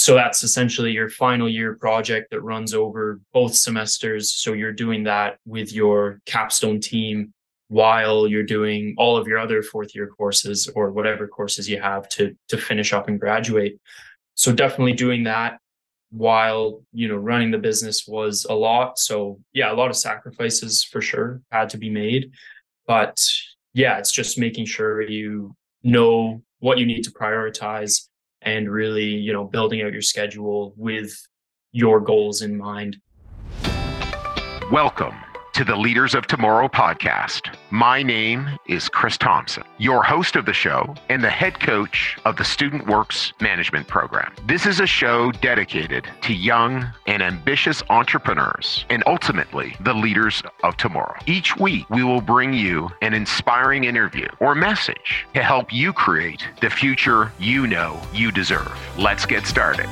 so that's essentially your final year project that runs over both semesters. So you're doing that with your capstone team while you're doing all of your other fourth year courses or whatever courses you have to to finish up and graduate. So definitely doing that while you know running the business was a lot so yeah a lot of sacrifices for sure had to be made but yeah it's just making sure you know what you need to prioritize and really you know building out your schedule with your goals in mind. Welcome to the Leaders of Tomorrow podcast. My name is Chris Thompson, your host of the show and the head coach of the Student Works Management Program. This is a show dedicated to young and ambitious entrepreneurs and ultimately the leaders of tomorrow. Each week, we will bring you an inspiring interview or message to help you create the future you know you deserve. Let's get started.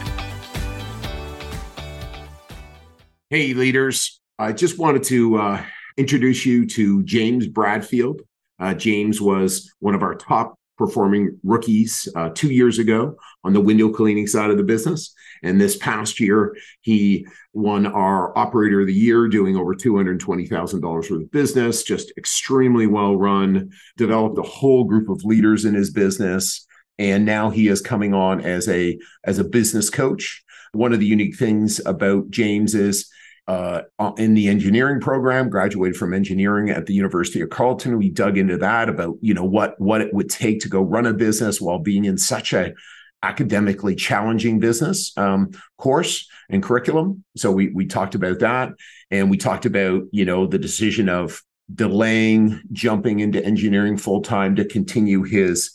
Hey, leaders. I just wanted to uh, introduce you to James Bradfield. Uh, James was one of our top performing rookies uh, two years ago on the window cleaning side of the business. And this past year, he won our operator of the year, doing over $220,000 worth of business, just extremely well run, developed a whole group of leaders in his business. And now he is coming on as a as a business coach. One of the unique things about James is uh, in the engineering program, graduated from engineering at the University of Carleton. We dug into that about you know what what it would take to go run a business while being in such a academically challenging business um, course and curriculum. So we we talked about that, and we talked about you know the decision of delaying jumping into engineering full time to continue his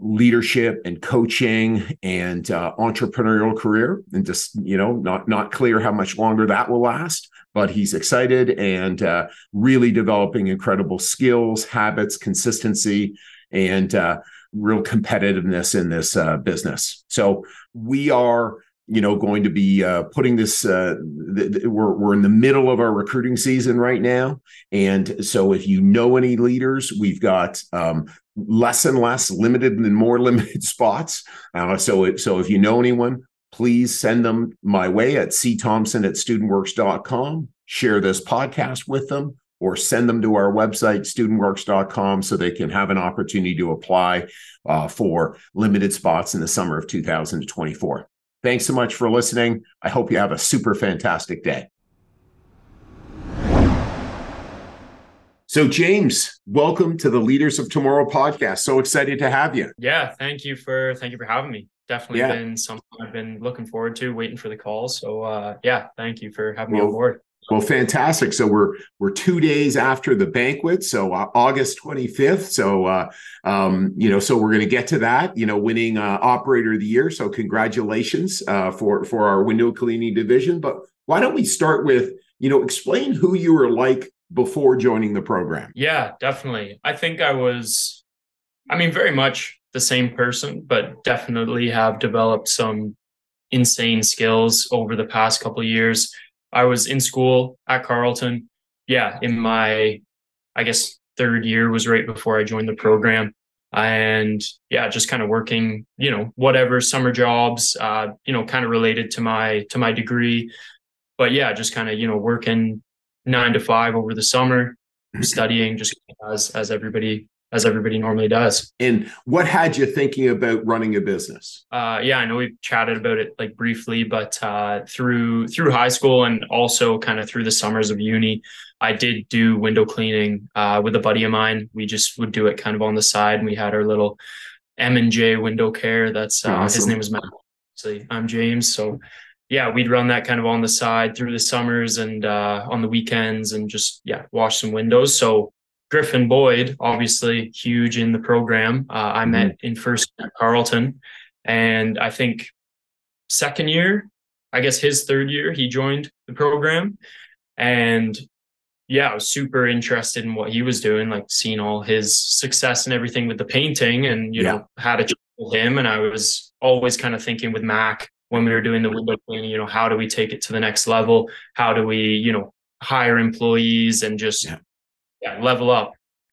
leadership and coaching and uh, entrepreneurial career. And just you know not not clear how much longer that will last but he's excited and uh, really developing incredible skills habits consistency and uh, real competitiveness in this uh, business. So we are you know going to be uh, putting this uh, th- th- we're, we're in the middle of our recruiting season right now and so if you know any leaders we've got um, less and less limited and more limited spots. Uh, so, it, so if you know anyone, please send them my way at cthompson at studentworks.com. Share this podcast with them or send them to our website, studentworks.com, so they can have an opportunity to apply uh, for limited spots in the summer of 2024. Thanks so much for listening. I hope you have a super fantastic day. So, James, welcome to the Leaders of Tomorrow podcast. So excited to have you. Yeah, thank you for thank you for having me. Definitely yeah. been something I've been looking forward to, waiting for the call. So, uh, yeah, thank you for having well, me on board. Well, fantastic. So we're we're two days after the banquet, so uh, August twenty fifth. So uh, um, you know, so we're going to get to that. You know, winning uh, operator of the year. So congratulations uh, for for our window cleaning division. But why don't we start with you know explain who you were like before joining the program? Yeah, definitely. I think I was, I mean, very much the same person, but definitely have developed some insane skills over the past couple of years. I was in school at Carleton. Yeah, in my, I guess, third year was right before I joined the program. And yeah, just kind of working, you know, whatever summer jobs, uh, you know, kind of related to my to my degree. But yeah, just kind of, you know, working nine to five over the summer, studying just as as everybody as everybody normally does. And what had you thinking about running a business? Uh, yeah, I know we've chatted about it like briefly, but uh, through through high school and also kind of through the summers of uni, I did do window cleaning uh, with a buddy of mine. We just would do it kind of on the side, and we had our little M and J window care. That's uh, awesome. his name is Matt. So I'm James, so yeah, we'd run that kind of on the side through the summers and uh, on the weekends and just, yeah, wash some windows. So Griffin Boyd, obviously huge in the program. Uh, I mm-hmm. met in first at Carleton. And I think second year, I guess his third year, he joined the program. And yeah, I was super interested in what he was doing, like seeing all his success and everything with the painting and, you yeah. know, had a chat with him. And I was always kind of thinking with Mac, when we were doing the window cleaning, you know, how do we take it to the next level? How do we, you know, hire employees and just yeah. Yeah level up?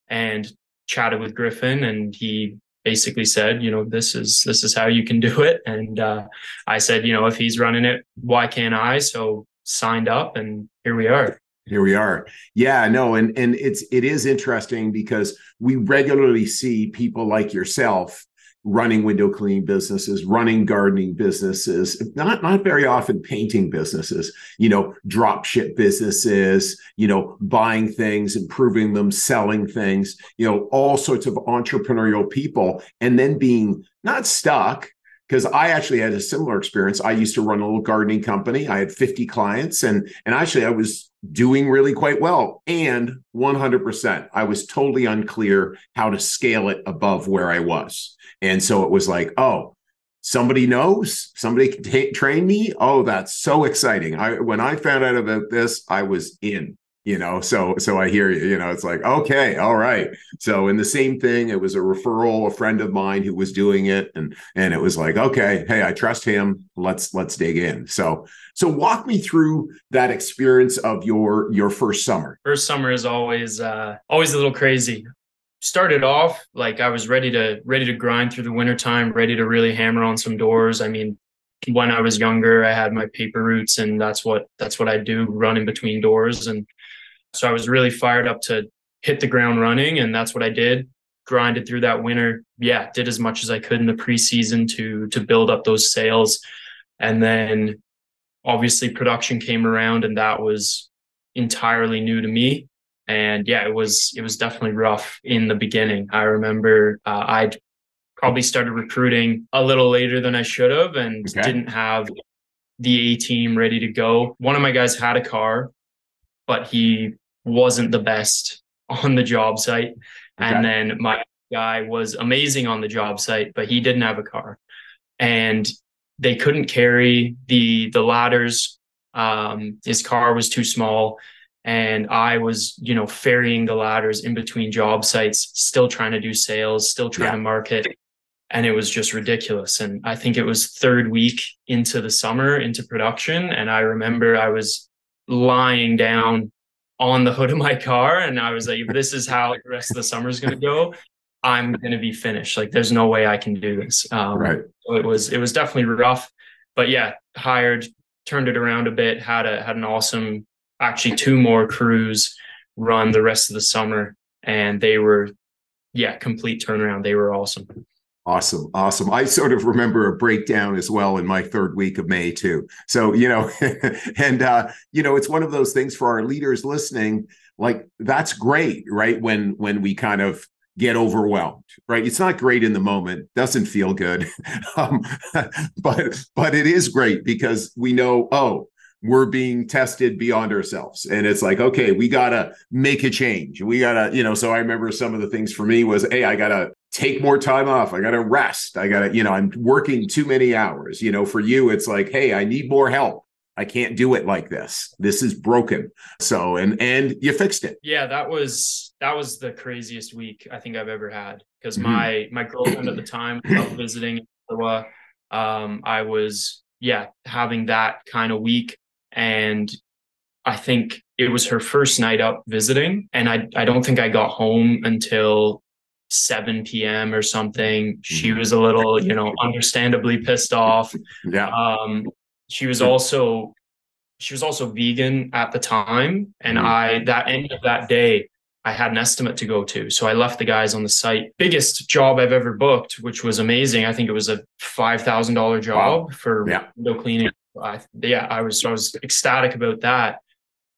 And chatted with Griffin and he basically said, you know, this is this is how you can do it. And uh, I said, you know, if he's running it, why can't I? So signed up, and here we are. Here we are. Yeah, no, and and it's it is interesting because we regularly see people like yourself running window cleaning businesses, running gardening businesses, not not very often painting businesses, you know, drop ship businesses, you know, buying things, improving them, selling things, you know, all sorts of entrepreneurial people and then being not stuck because I actually had a similar experience. I used to run a little gardening company. I had 50 clients and and actually I was doing really quite well and 100% I was totally unclear how to scale it above where I was. And so it was like, oh, somebody knows, somebody can t- train me. Oh, that's so exciting. I when I found out about this, I was in you know so so i hear you you know it's like okay all right. So in the same thing it was a referral a friend of mine who was doing it and and it was like okay hey i trust him. Let's let's dig in. So so walk me through that experience of your your first summer. First summer is always uh always a little crazy. Started off like i was ready to ready to grind through the wintertime ready to really hammer on some doors. I mean when i was younger i had my paper routes and that's what that's what i do running between doors and so I was really fired up to hit the ground running, and that's what I did. Grinded through that winter. Yeah, did as much as I could in the preseason to to build up those sales, and then obviously production came around, and that was entirely new to me. And yeah, it was it was definitely rough in the beginning. I remember uh, I'd probably started recruiting a little later than I should have, and okay. didn't have the A team ready to go. One of my guys had a car, but he wasn't the best on the job site. Okay. And then my guy was amazing on the job site, but he didn't have a car. And they couldn't carry the the ladders. Um, his car was too small. And I was, you know, ferrying the ladders in between job sites, still trying to do sales, still trying yeah. to market. And it was just ridiculous. And I think it was third week into the summer, into production. And I remember I was lying down on the hood of my car and I was like, if this is how the rest of the summer is going to go, I'm going to be finished. Like, there's no way I can do this. Um, right. So it was it was definitely rough, but yeah, hired, turned it around a bit. Had a had an awesome, actually two more crews run the rest of the summer, and they were, yeah, complete turnaround. They were awesome. Awesome. Awesome. I sort of remember a breakdown as well in my third week of May, too. So, you know, and, uh, you know, it's one of those things for our leaders listening, like that's great, right? When, when we kind of get overwhelmed, right? It's not great in the moment, doesn't feel good. um, but, but it is great because we know, oh, we're being tested beyond ourselves. And it's like okay we gotta make a change. We gotta you know so i remember some of the things for me was hey i gotta take more time off. I gotta rest. I gotta you know i'm working too many hours. You know for you it's like hey i need more help. I can't do it like this. This is broken. So and and you fixed it. Yeah that was that was the craziest week i think i've ever had. Because mm-hmm. my my girlfriend at the time was visiting Ottawa. um i was yeah having that kind of week and I think it was her first night up visiting. And I, I don't think I got home until 7 p.m. or something. She mm-hmm. was a little, you know, understandably pissed off. Yeah. Um, she was also she was also vegan at the time. And mm-hmm. I that end of that day, I had an estimate to go to. So I left the guys on the site. Biggest job I've ever booked, which was amazing. I think it was a five thousand dollar job wow. for yeah. window cleaning I, yeah, I was I was ecstatic about that.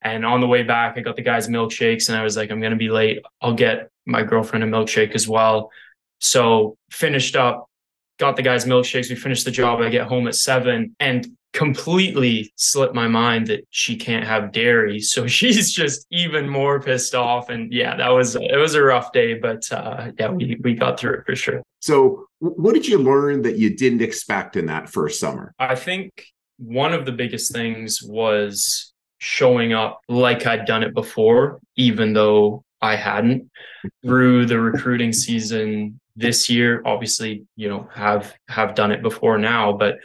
And on the way back, I got the guys milkshakes, and I was like, I'm gonna be late. I'll get my girlfriend a milkshake as well. So finished up, got the guys milkshakes. We finished the job. I get home at seven, and completely slipped my mind that she can't have dairy. So she's just even more pissed off. And yeah, that was it was a rough day, but uh, yeah, we we got through it for sure. So what did you learn that you didn't expect in that first summer? I think one of the biggest things was showing up like I'd done it before, even though I hadn't through the recruiting season this year. Obviously, you know, have have done it before now, but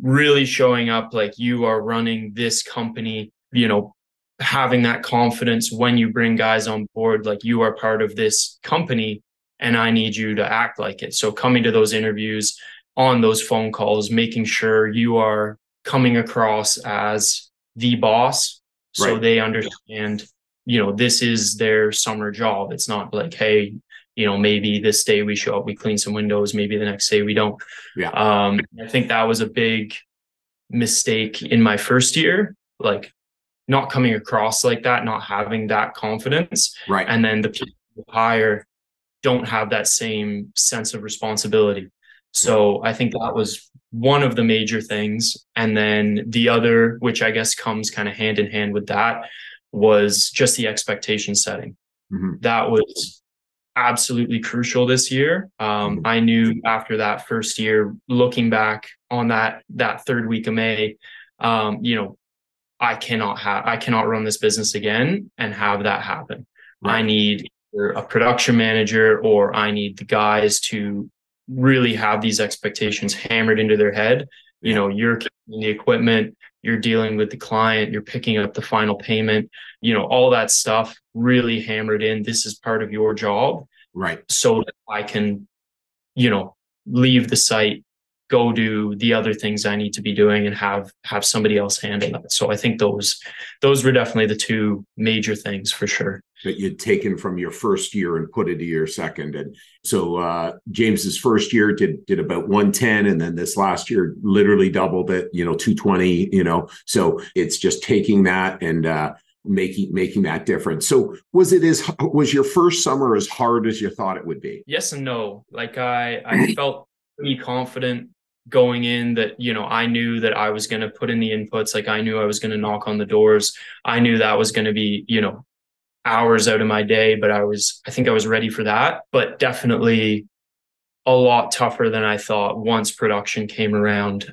really showing up like you are running this company, you know, having that confidence when you bring guys on board, like you are part of this company and I need you to act like it. So coming to those interviews on those phone calls, making sure you are coming across as the boss so right. they understand, you know, this is their summer job. It's not like, hey, you know, maybe this day we show up, we clean some windows, maybe the next day we don't. Yeah. Um, I think that was a big mistake in my first year, like not coming across like that, not having that confidence. Right. And then the people who hire don't have that same sense of responsibility. So I think that was one of the major things. And then the other, which I guess comes kind of hand in hand with that, was just the expectation setting. Mm-hmm. That was absolutely crucial this year. Um, mm-hmm. I knew after that first year, looking back on that that third week of May, um, you know, I cannot have I cannot run this business again and have that happen. Right. I need a production manager or I need the guys to really have these expectations hammered into their head. You know, you're keeping the equipment, you're dealing with the client, you're picking up the final payment, you know, all that stuff really hammered in. This is part of your job. Right. So that I can, you know, leave the site, go do the other things I need to be doing and have have somebody else handle that. So I think those those were definitely the two major things for sure that you'd taken from your first year and put into your second. And so uh, James's first year did did about 110, and then this last year literally doubled it, you know, 220, you know. So it's just taking that and uh, making making that difference. So was it as was your first summer as hard as you thought it would be? Yes and no. Like I I felt pretty confident going in that you know I knew that I was going to put in the inputs like I knew I was going to knock on the doors I knew that was going to be you know hours out of my day, but I was, I think I was ready for that, but definitely a lot tougher than I thought once production came around.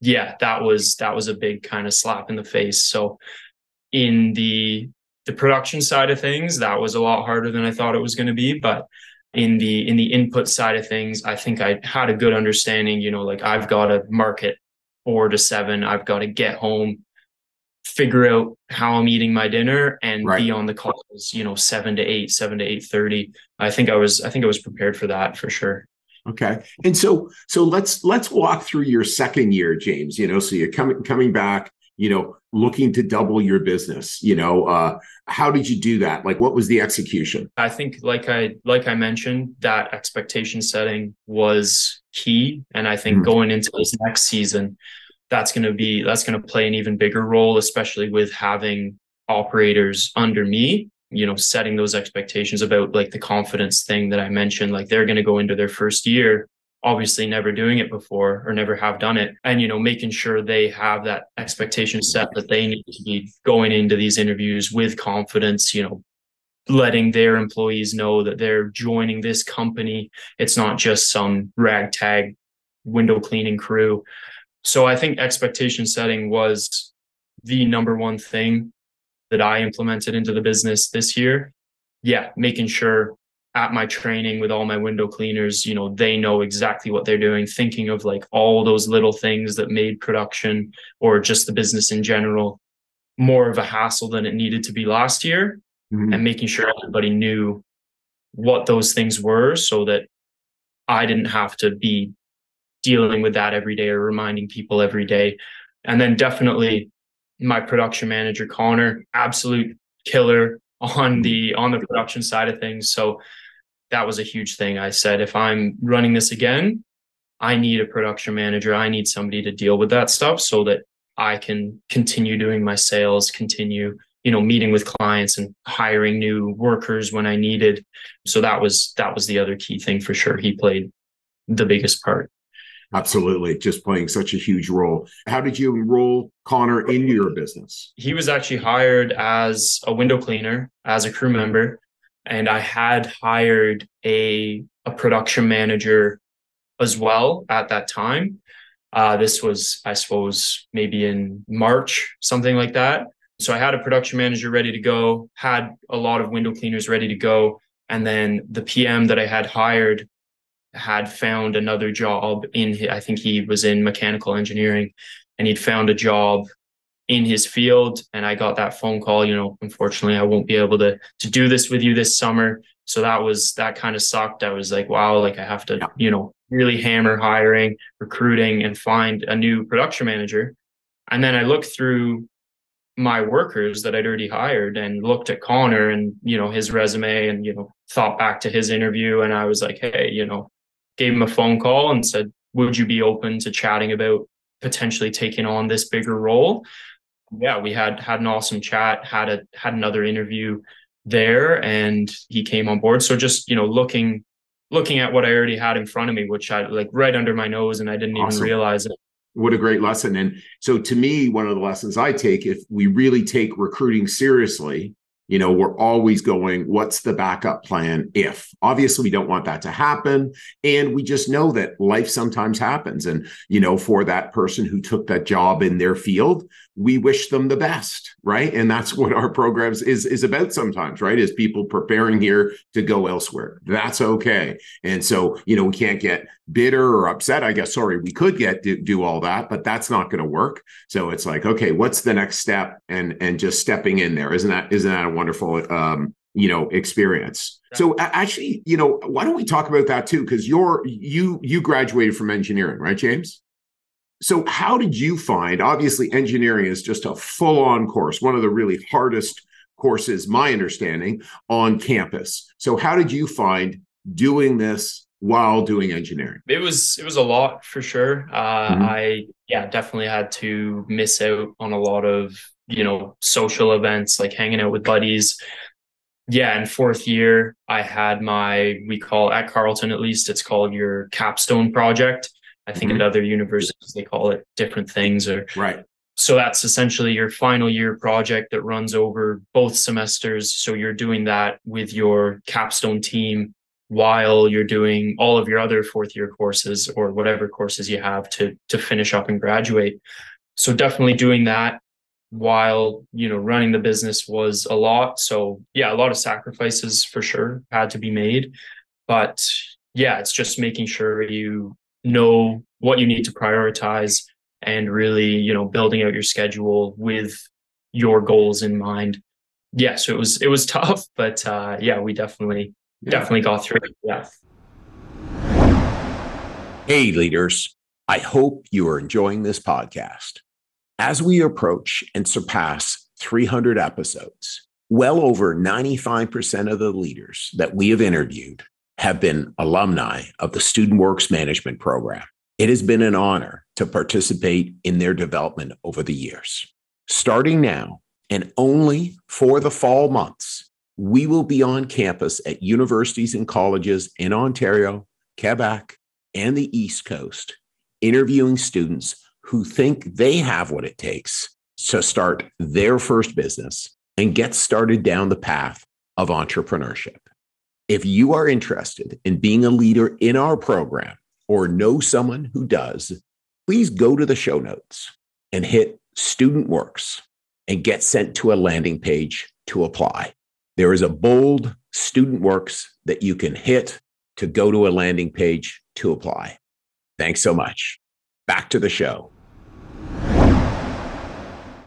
Yeah, that was, that was a big kind of slap in the face. So in the, the production side of things, that was a lot harder than I thought it was going to be, but in the in the input side of things i think i had a good understanding you know like i've got to market four to seven i've got to get home figure out how I'm eating my dinner and right. be on the calls, you know, seven to eight, seven to eight thirty. I think I was I think I was prepared for that for sure. Okay. And so so let's let's walk through your second year, James. You know, so you're coming coming back, you know, looking to double your business. You know, uh, how did you do that? Like what was the execution? I think like I like I mentioned, that expectation setting was key. And I think mm-hmm. going into this next season, that's going to be that's going to play an even bigger role especially with having operators under me you know setting those expectations about like the confidence thing that i mentioned like they're going to go into their first year obviously never doing it before or never have done it and you know making sure they have that expectation set that they need to be going into these interviews with confidence you know letting their employees know that they're joining this company. It's not just some ragtag window cleaning crew so I think expectation setting was the number one thing that I implemented into the business this year. Yeah, making sure at my training with all my window cleaners, you know, they know exactly what they're doing, thinking of like all those little things that made production or just the business in general more of a hassle than it needed to be last year mm-hmm. and making sure everybody knew what those things were so that I didn't have to be dealing with that every day or reminding people every day. And then definitely my production manager Connor, absolute killer on the mm-hmm. on the production side of things. So that was a huge thing. I said if I'm running this again, I need a production manager. I need somebody to deal with that stuff so that I can continue doing my sales, continue, you know, meeting with clients and hiring new workers when I needed. So that was that was the other key thing for sure. He played the biggest part. Absolutely. Just playing such a huge role. How did you enroll Connor into your business? He was actually hired as a window cleaner, as a crew member. And I had hired a, a production manager as well at that time. Uh, this was, I suppose, maybe in March, something like that. So I had a production manager ready to go, had a lot of window cleaners ready to go. And then the PM that I had hired had found another job in I think he was in mechanical engineering and he'd found a job in his field and I got that phone call you know unfortunately I won't be able to to do this with you this summer So that was that kind of sucked. I was like, wow, like I have to, yeah. you know, really hammer hiring, recruiting, and find a new production manager. And then I looked through my workers that I'd already hired and looked at Connor and you know his resume and you know thought back to his interview and I was like, hey, you know, gave him a phone call and said, would you be open to chatting about potentially taking on this bigger role? Yeah, we had had an awesome chat, had a had another interview there and he came on board. So just, you know, looking looking at what I already had in front of me, which I like right under my nose and I didn't awesome. even realize it. What a great lesson. And so to me, one of the lessons I take, if we really take recruiting seriously, you know we're always going what's the backup plan if? Obviously we don't want that to happen. And we just know that life sometimes happens. And you know for that person who took that job in their field we wish them the best right? And that's what our programs is is about sometimes right? Is people preparing here to go elsewhere. That's okay. And so you know we can't get bitter or upset. I guess sorry we could get do, do all that but that's not going to work. So it's like okay what's the next step? And and just stepping in there. Isn't that isn't that a wonderful um, you know experience. So actually you know why don't we talk about that too? Because you're you you graduated from engineering right james? So how did you find obviously engineering is just a full on course one of the really hardest courses my understanding on campus. So how did you find doing this while doing engineering? It was it was a lot for sure. Uh, mm-hmm. i yeah definitely had to miss out on a lot of you know, social events like hanging out with buddies. Yeah, in fourth year, I had my we call at Carleton at least it's called your capstone project. I think mm-hmm. at other universities they call it different things or right. So that's essentially your final year project that runs over both semesters. So you're doing that with your capstone team while you're doing all of your other fourth year courses or whatever courses you have to to finish up and graduate. So definitely doing that while you know running the business was a lot. So yeah a lot of sacrifices for sure had to be made. But yeah it's just making sure you know what you need to prioritize and really you know building out your schedule with your goals in mind. Yeah so it was it was tough but uh yeah we definitely yeah. definitely got through it. Yeah. Hey leaders. I hope you are enjoying this podcast as we approach and surpass 300 episodes, well over 95% of the leaders that we have interviewed have been alumni of the Student Works Management Program. It has been an honor to participate in their development over the years. Starting now and only for the fall months, we will be on campus at universities and colleges in Ontario, Quebec, and the East Coast, interviewing students who think they have what it takes to start their first business and get started down the path of entrepreneurship. If you are interested in being a leader in our program or know someone who does, please go to the show notes and hit Student Works and get sent to a landing page to apply. There is a bold Student Works that you can hit to go to a landing page to apply. Thanks so much. Back to the show.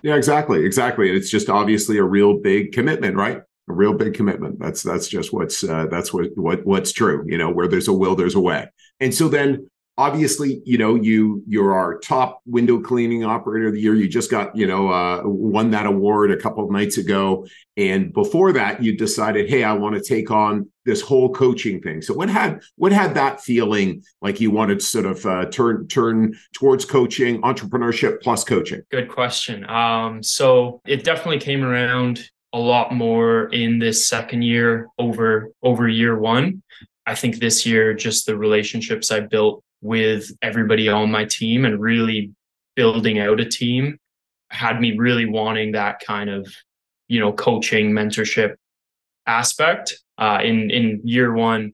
Yeah, exactly, exactly. And it's just obviously a real big commitment, right? A real big commitment. That's that's just what's uh, that's what what what's true. You know, where there's a will, there's a way. And so then obviously you know you you're our top window cleaning operator of the year. You just got you know uh, won that award a couple of nights ago. And before that you decided hey i want to take on this whole coaching thing. So what had what had that feeling like you wanted to sort of uh, turn turn towards coaching entrepreneurship plus coaching? Good question. Um so it definitely came around a lot more in this second year over over year one. I think this year, just the relationships I built with everybody on my team and really building out a team had me really wanting that kind of you know coaching mentorship aspect. Uh, in in year one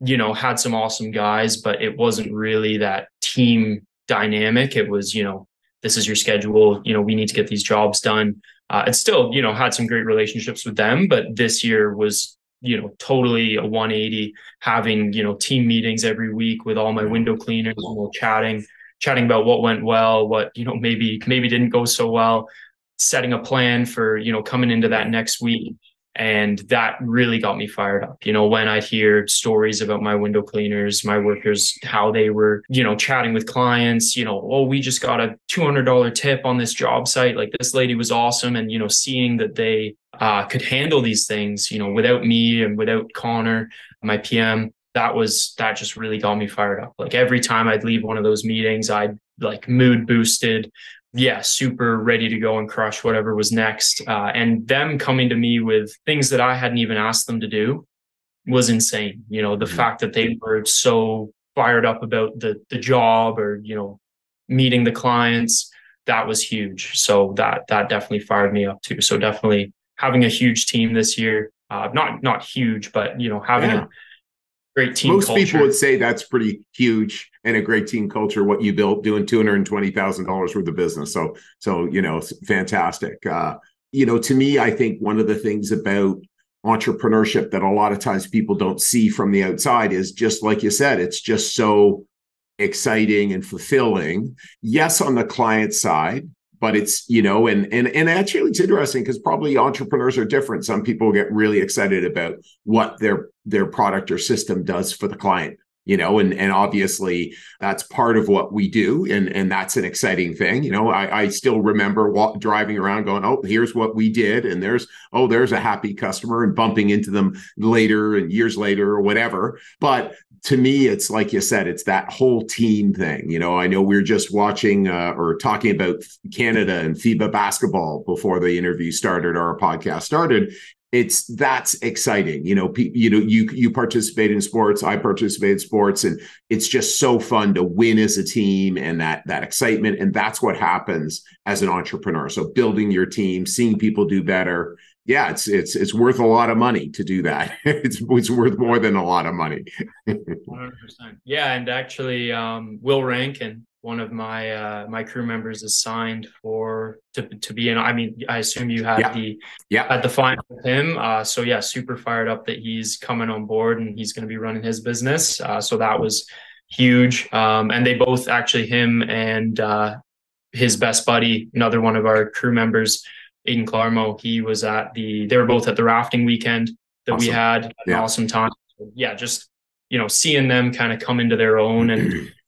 you know had some awesome guys but it wasn't really that team dynamic. It was you know this is your schedule. You know we need to get these jobs done. Uh, it still you know had some great relationships with them but this year was you know totally a 180 having you know team meetings every week with all my window cleaners and we're chatting chatting about what went well what you know maybe maybe didn't go so well setting a plan for you know coming into that next week And that really got me fired up. You know, when I'd hear stories about my window cleaners, my workers, how they were, you know, chatting with clients, you know, oh, we just got a $200 tip on this job site. Like this lady was awesome. And, you know, seeing that they uh, could handle these things, you know, without me and without Connor, my PM, that was, that just really got me fired up. Like every time I'd leave one of those meetings, I'd like mood boosted, yeah, super ready to go and crush whatever was next. Uh, and them coming to me with things that I hadn't even asked them to do was insane. You know, the mm-hmm. fact that they were so fired up about the the job or you know meeting the clients that was huge. So that that definitely fired me up too. So definitely having a huge team this year, uh, not not huge, but you know having yeah. a great team. Most culture. people would say that's pretty huge and a great team culture. What you built doing two hundred and twenty thousand dollars worth of business. So so you know fantastic. Uh, you know to me, I think one of the things about entrepreneurship that a lot of times people don't see from the outside is just like you said, it's just so exciting and fulfilling. Yes, on the client side, but it's you know and and and actually it's interesting because probably entrepreneurs are different some people get really excited about what their their product or system does for the client you know and and obviously that's part of what we do and and that's an exciting thing you know. I i still remember walk, driving around going oh here's what we did and there's oh there's a happy customer and bumping into them later and years later or whatever. But to me it's like you said it's that whole team thing you know. I know we are just watching uh, or talking about canada and fiba basketball before the interview started or our podcast started it's that's exciting. You know pe- you know you you participate in sports i participate in sports and it's just so fun to win as a team and that that excitement and that's what happens as an entrepreneur. So building your team seeing people do better yeah it's it's it's worth a lot of money to do that. It's it's worth more than a lot of money. 100% yeah and actually um will rankin one of my uh, my crew members is signed for to to be in. I mean, I assume you had yeah. the yeah at the final with him. Uh, so yeah, super fired up that he's coming on board and he's going to be running his business. Uh, so that was huge. Um, and they both actually him and uh, his best buddy, another one of our crew members, Aiden Clarmo. He was at the. They were both at the rafting weekend that awesome. we had. An yeah. awesome time. Yeah, just you know, seeing them kind of come into their own and.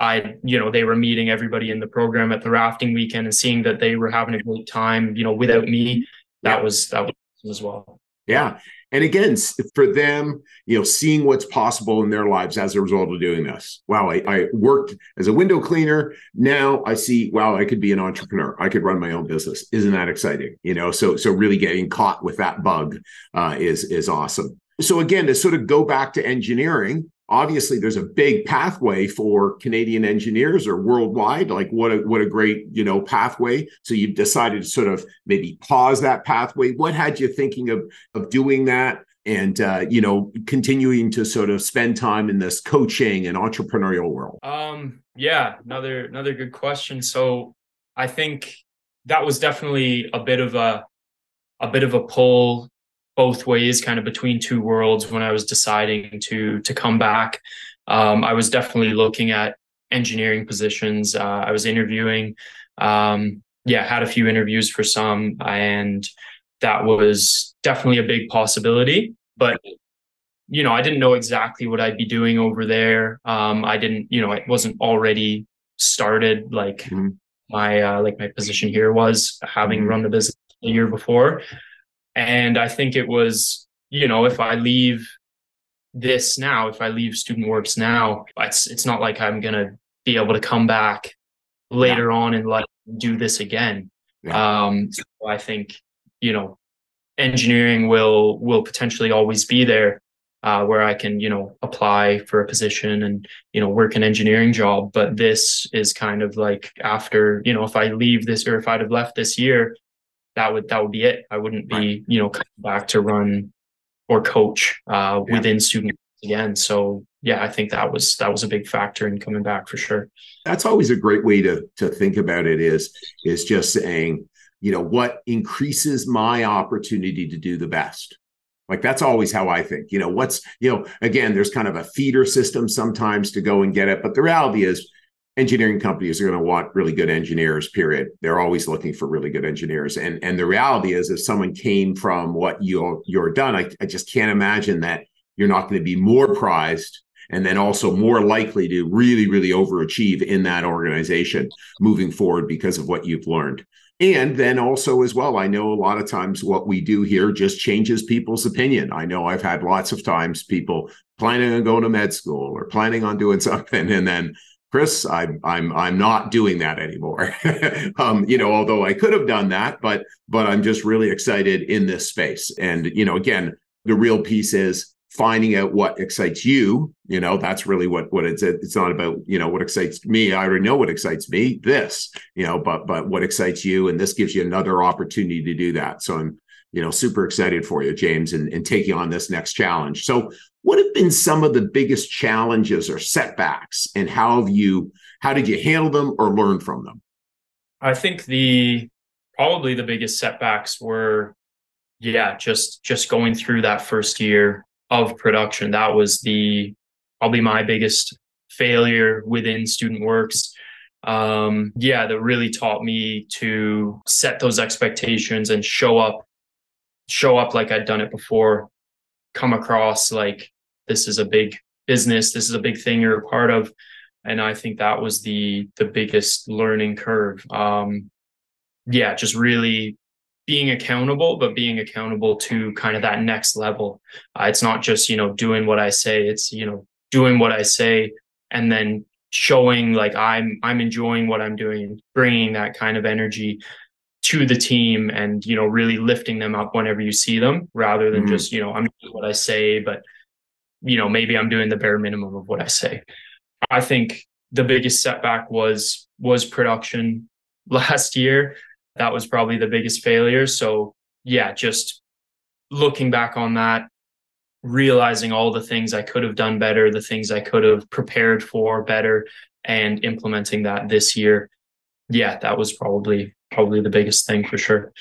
I, you know, they were meeting everybody in the program at the rafting weekend and seeing that they were having a great time, you know, without me, that yeah. was that was as well. Yeah. And again, for them, you know, seeing what's possible in their lives as a result of doing this. Wow, I, I, worked as a window cleaner. Now I see, wow, I could be an entrepreneur. I could run my own business. Isn't that exciting? You know, so so really getting caught with that bug uh, is is awesome. So again, to sort of go back to engineering, obviously there's a big pathway for Canadian engineers or worldwide. Like what a what a great you know pathway. So you've decided to sort of maybe pause that pathway. What had you thinking of of doing that? and uh, you know continuing to sort of spend time in this coaching and entrepreneurial world um yeah another another good question so i think that was definitely a bit of a a bit of a pull both ways, kind of between two worlds when I was deciding to to come back. Um, I was definitely looking at engineering positions. Uh, I was interviewing. Um, yeah, had a few interviews for some, and that was definitely a big possibility. But you know, I didn't know exactly what I'd be doing over there. Um, I didn't, you know, it wasn't already started like mm-hmm. my uh, like my position here was having mm-hmm. run the business the year before. And I think it was, you know, if I leave this now, if I leave Student Works now, it's it's not like I'm gonna be able to come back later yeah. on and like do this again. Yeah. Um, so I think, you know, engineering will will potentially always be there uh, where I can, you know, apply for a position and, you know, work an engineering job. But this is kind of like after, you know, if I leave this or if I'd have left this year, that would that would be it. I wouldn't be right. you know coming back to run or coach uh, yeah. within student again. So yeah, I think that was that was a big factor in coming back for sure. That's always a great way to to think about it. Is is just saying you know what increases my opportunity to do the best like that's always how I think. You know, what's, you know, again, there's kind of a feeder system sometimes to go and get it. But the reality is engineering companies are going to want really good engineers period. They're always looking for really good engineers. And and the reality is if someone came from what you you're done I, I just can't imagine that you're not going to be more prized and then also more likely to really really overachieve in that organization moving forward because of what you've learned. And then also as well i know a lot of times what we do here just changes people's opinion. I know i've had lots of times people planning on going to med school or planning on doing something and then Chris, I'm I'm I'm not doing that anymore. um, you know, although I could have done that, but but I'm just really excited in this space. And you know, again, the real piece is finding out what excites you. You know, that's really what what it's it's not about, you know, what excites me. I already know what excites me, this, you know, but but what excites you. And this gives you another opportunity to do that. So I'm you know, super excited for you, James, and, and taking on this next challenge. So, what have been some of the biggest challenges or setbacks, and how have you how did you handle them or learn from them? I think the probably the biggest setbacks were, yeah, just just going through that first year of production. That was the probably my biggest failure within Student Works um yeah that really taught me to set those expectations and show up show up like I'd done it before, come across like this is a big business, this is a big thing you're a part of. And I think that was the the biggest learning curve. Um, yeah, just really being accountable, but being accountable to kind of that next level. Uh, it's not just you know doing what I say; it's you know doing what I say and then showing like I'm I'm enjoying what I'm doing, and bringing that kind of energy to the team and you know really lifting them up whenever you see them rather than mm-hmm. just you know i'm doing what i say but you know maybe i'm doing the bare minimum of what i say. I think the biggest setback was was production last year. That was probably the biggest failure. So yeah just looking back on that realizing all the things i could have done better the things i could have prepared for better and implementing that this year yeah that was probably probably the biggest thing for sure.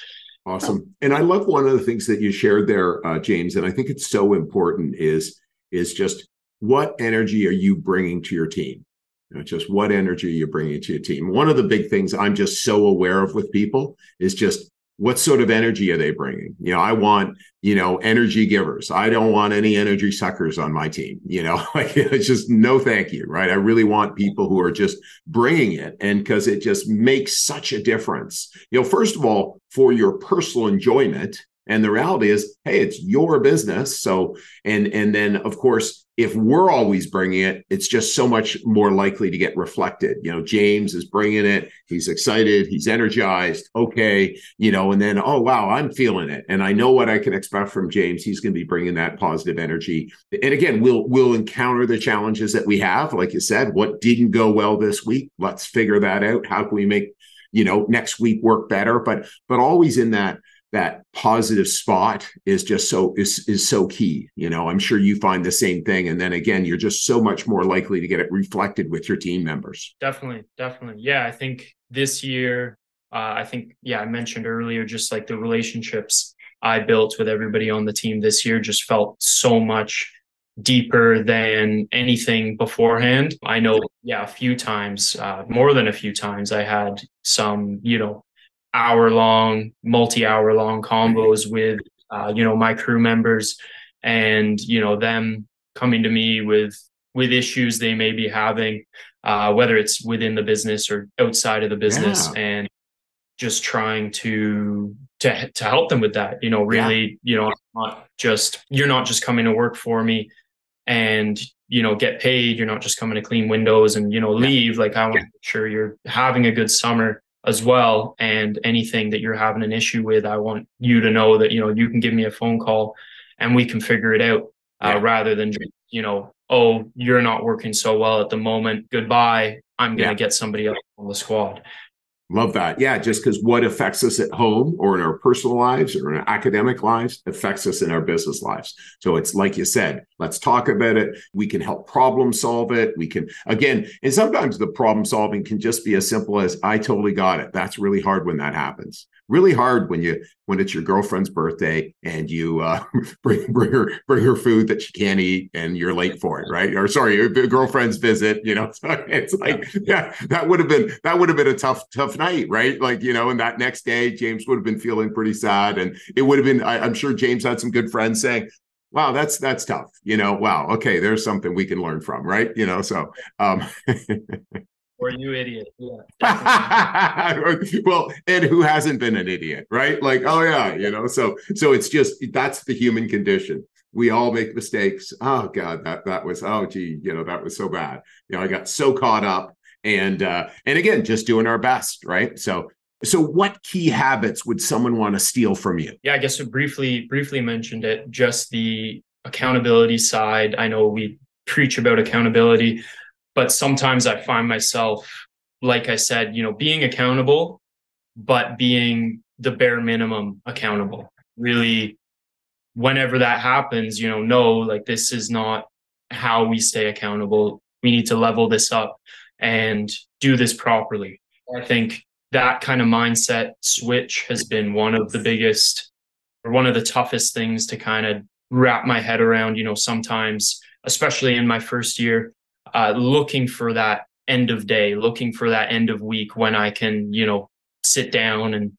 Awesome. And I love one of the things that you shared there, uh, James, and I think it's so important is is just what energy are you bringing to your team? You know, just what energy are you bringing to your team? One of the big things I'm just so aware of with people is just what sort of energy are they bringing? You know, I want, you know, energy givers. I don't want any energy suckers on my team. You know, it's just no thank you, right? I really want people who are just bringing it. And because it just makes such a difference. You know, first of all, for your personal enjoyment, and the reality is, hey, it's your business. So, and and then of course, if we're always bringing it, it's just so much more likely to get reflected. You know, James is bringing it. He's excited. He's energized. Okay, you know, and then oh wow, I'm feeling it, and I know what I can expect from James. He's going to be bringing that positive energy. And again, we'll we'll encounter the challenges that we have. Like you said, what didn't go well this week? Let's figure that out. How can we make you know next week work better? But but always in that that positive spot is just so is is so key you know? I'm sure you find the same thing and then again you're just so much more likely to get it reflected with your team members. Definitely definitely. Yeah i think this year uh, i think yeah i mentioned earlier just like the relationships i built with everybody on the team this year just felt so much deeper than anything beforehand. I know yeah a few times uh, more than a few times i had some you know hour long, multi hour long combos with, uh, you know, my crew members and, you know, them coming to me with, with issues they may be having, uh, whether it's within the business or outside of the business yeah. and just trying to, to, to help them with that, you know, really, yeah. you know, not just, you're not just coming to work for me and you know get paid. You're not just coming to clean windows and you know leave. Like i want to make sure you're having a good summer as well and anything that you're having an issue with i want you to know that you know you can give me a phone call and we can figure it out uh, yeah. rather than just you know oh you're not working so well at the moment goodbye i'm going to yeah. get somebody else on the squad Love that. Yeah, just because what affects us at home or in our personal lives or in our academic lives affects us in our business lives. So it's like you said, let's talk about it. We can help problem solve it. We can, again, and sometimes the problem solving can just be as simple as I totally got it. That's really hard when that happens really hard when you when it's your girlfriend's birthday and you uh, bring bring her bring her food that she can't eat and you're late for it, right? Or sorry, your girlfriend's visit. You know, so it's like yeah, that would have been that would have been a tough tough night, right? Like you know, and that next day James would have been feeling pretty sad, and it would have been. I, I'm sure James had some good friends saying, wow that's that's tough you know wow okay there's something we can learn from right you know so um or you idiot. Yeah. well, and who hasn't been an idiot, right? Like, oh yeah, you know. So, so it's just that's the human condition. We all make mistakes. Oh God, that that was oh gee, you know that was so bad. You know, I got so caught up, and uh, and again, just doing our best, right? So, so what key habits would someone want to steal from you? Yeah, I guess we briefly briefly mentioned it. Just the accountability side. I know we preach about accountability but sometimes I find myself, like I said, you know, being accountable, but being the bare minimum accountable. Really, whenever that happens, you know, no, like this is not how we stay accountable. We need to level this up and do this properly. I think that kind of mindset switch has been one of the biggest or one of the toughest things to kind of wrap my head around. You know, sometimes, especially in my first year, uh, looking for that end of day, looking for that end of week when I can, you know, sit down and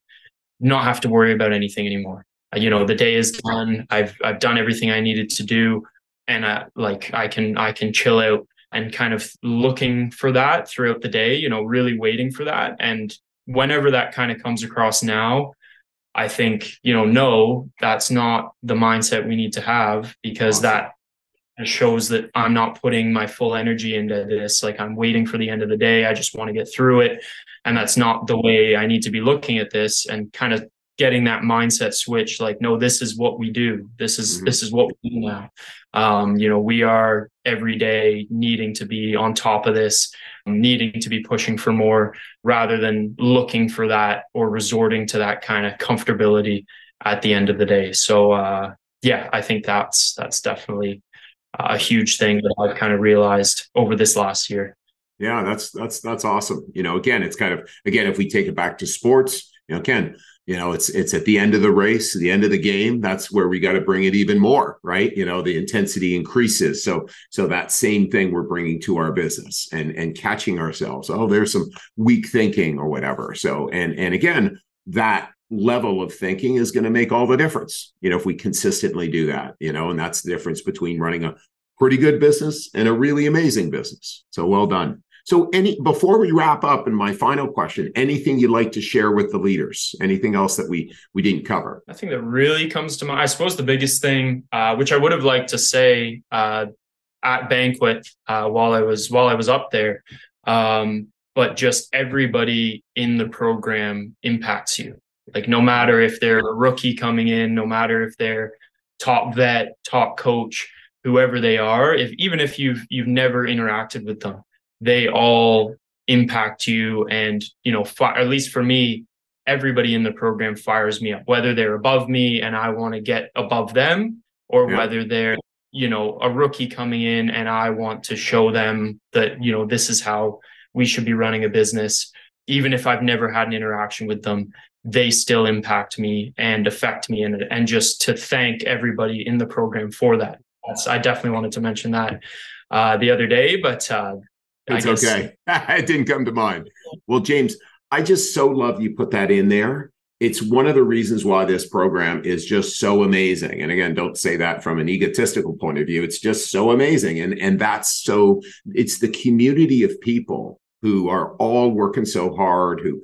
not have to worry about anything anymore. Uh, you know, the day is done. I've I've done everything I needed to do, and I, like I can I can chill out and kind of looking for that throughout the day. You know, really waiting for that. And whenever that kind of comes across now, I think you know, no, that's not the mindset we need to have because awesome. that shows that I'm not putting my full energy into this. Like I'm waiting for the end of the day. I just want to get through it. And that's not the way I need to be looking at this and kind of getting that mindset switch. Like, no, this is what we do. This is, mm-hmm. this is what we do now. Um, you know, we are every day needing to be on top of this, needing to be pushing for more rather than looking for that or resorting to that kind of comfortability at the end of the day. So, uh, yeah, I think that's, that's definitely a huge thing that I've kind of realized over this last year. Yeah, that's that's that's awesome. You know, again, it's kind of again if we take it back to sports, you know, Ken, you know, it's it's at the end of the race, the end of the game. That's where we got to bring it even more, right? You know, the intensity increases. So so that same thing we're bringing to our business and and catching ourselves. Oh, there's some weak thinking or whatever. So and and again, that level of thinking is going to make all the difference you know if we consistently do that you know and that's the difference between running a pretty good business and a really amazing business. So well done. So any before we wrap up and my final question anything you'd like to share with the leaders? Anything else that we we didn't cover? I think that really comes to mind i suppose the biggest thing uh, which i would have liked to say uh, at banquet uh, while i was while i was up there um, but just everybody in the program impacts you like no matter if they're a rookie coming in, no matter if they're top vet, top coach, whoever they are, if even if you've you've never interacted with them, they all impact you and you know fi- at least for me everybody in the program fires me up whether they're above me and i want to get above them or yeah. whether they're you know a rookie coming in and i want to show them that you know this is how we should be running a business even if i've never had an interaction with them they still impact me and affect me and and just to thank everybody in the program for that. That's, I definitely wanted to mention that uh, the other day, but uh, it's guess... okay. it didn't come to mind. Well, James, I just so love you put that in there. It's one of the reasons why this program is just so amazing. And again, don't say that from an egotistical point of view. It's just so amazing. And, and that's so, it's the community of people who are all working so hard, who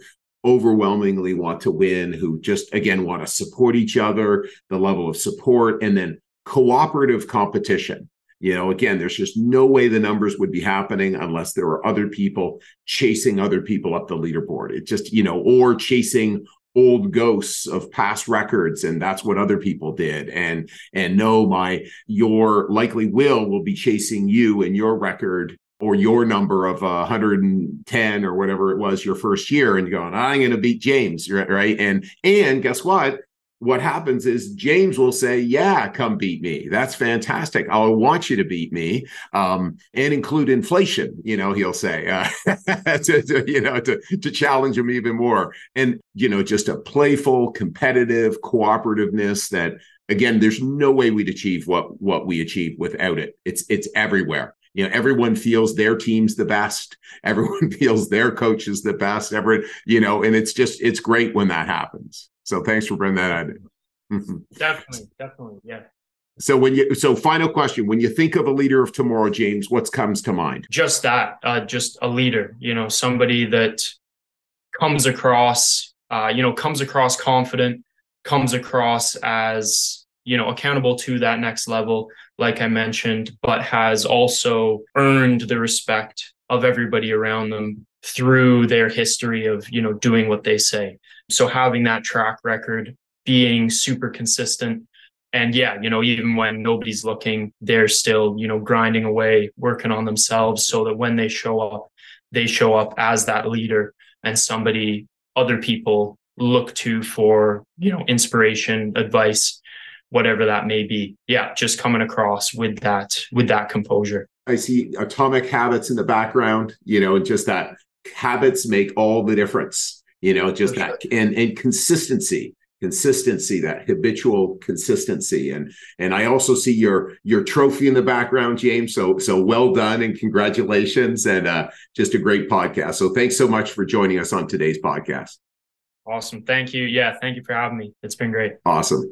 overwhelmingly want to win, who just, again, want to support each other, the level of support, and then cooperative competition. You know, again, there's just no way the numbers would be happening unless there were other people chasing other people up the leaderboard. It just, you know, or chasing old ghosts of past records and that's what other people did and and no my your likely will will be chasing you and your record or your number of uh, 110 or whatever it was your first year and going i'm going to beat james right and and guess what what happens is James will say, "Yeah, come beat me. That's fantastic. I want you to beat me, um, and include inflation." You know, he'll say, uh, to, to, you know, to to challenge him even more, and you know, just a playful, competitive cooperativeness that, again, there's no way we'd achieve what what we achieve without it. It's it's everywhere. You know, everyone feels their team's the best. Everyone feels their coach is the best. Everyone, you know, and it's just it's great when that happens. So thanks for bringing that in. definitely, definitely, yeah. So when you so final question, when you think of a leader of tomorrow, James, what comes to mind? Just that, uh, just a leader. You know, somebody that comes across, uh, you know, comes across confident, comes across as you know accountable to that next level, like I mentioned, but has also earned the respect of everybody around them through their history of you know doing what they say. So having that track record, being super consistent, and yeah, you know, even when nobody's looking, they're still, you know, grinding away, working on themselves so that when they show up, they show up as that leader and somebody other people look to for, you know, inspiration, advice, whatever that may be. Yeah, just coming across with that with that composure. I see atomic habits in the background, you know, just that habits make all the difference you know just For that and and consistency consistency that habitual consistency. And and i also see your your trophy in the background james. So so well done and congratulations and uh just a great podcast. So thanks so much for joining us on today's podcast. Awesome. Thank you. Yeah thank you for having me. It's been great. Awesome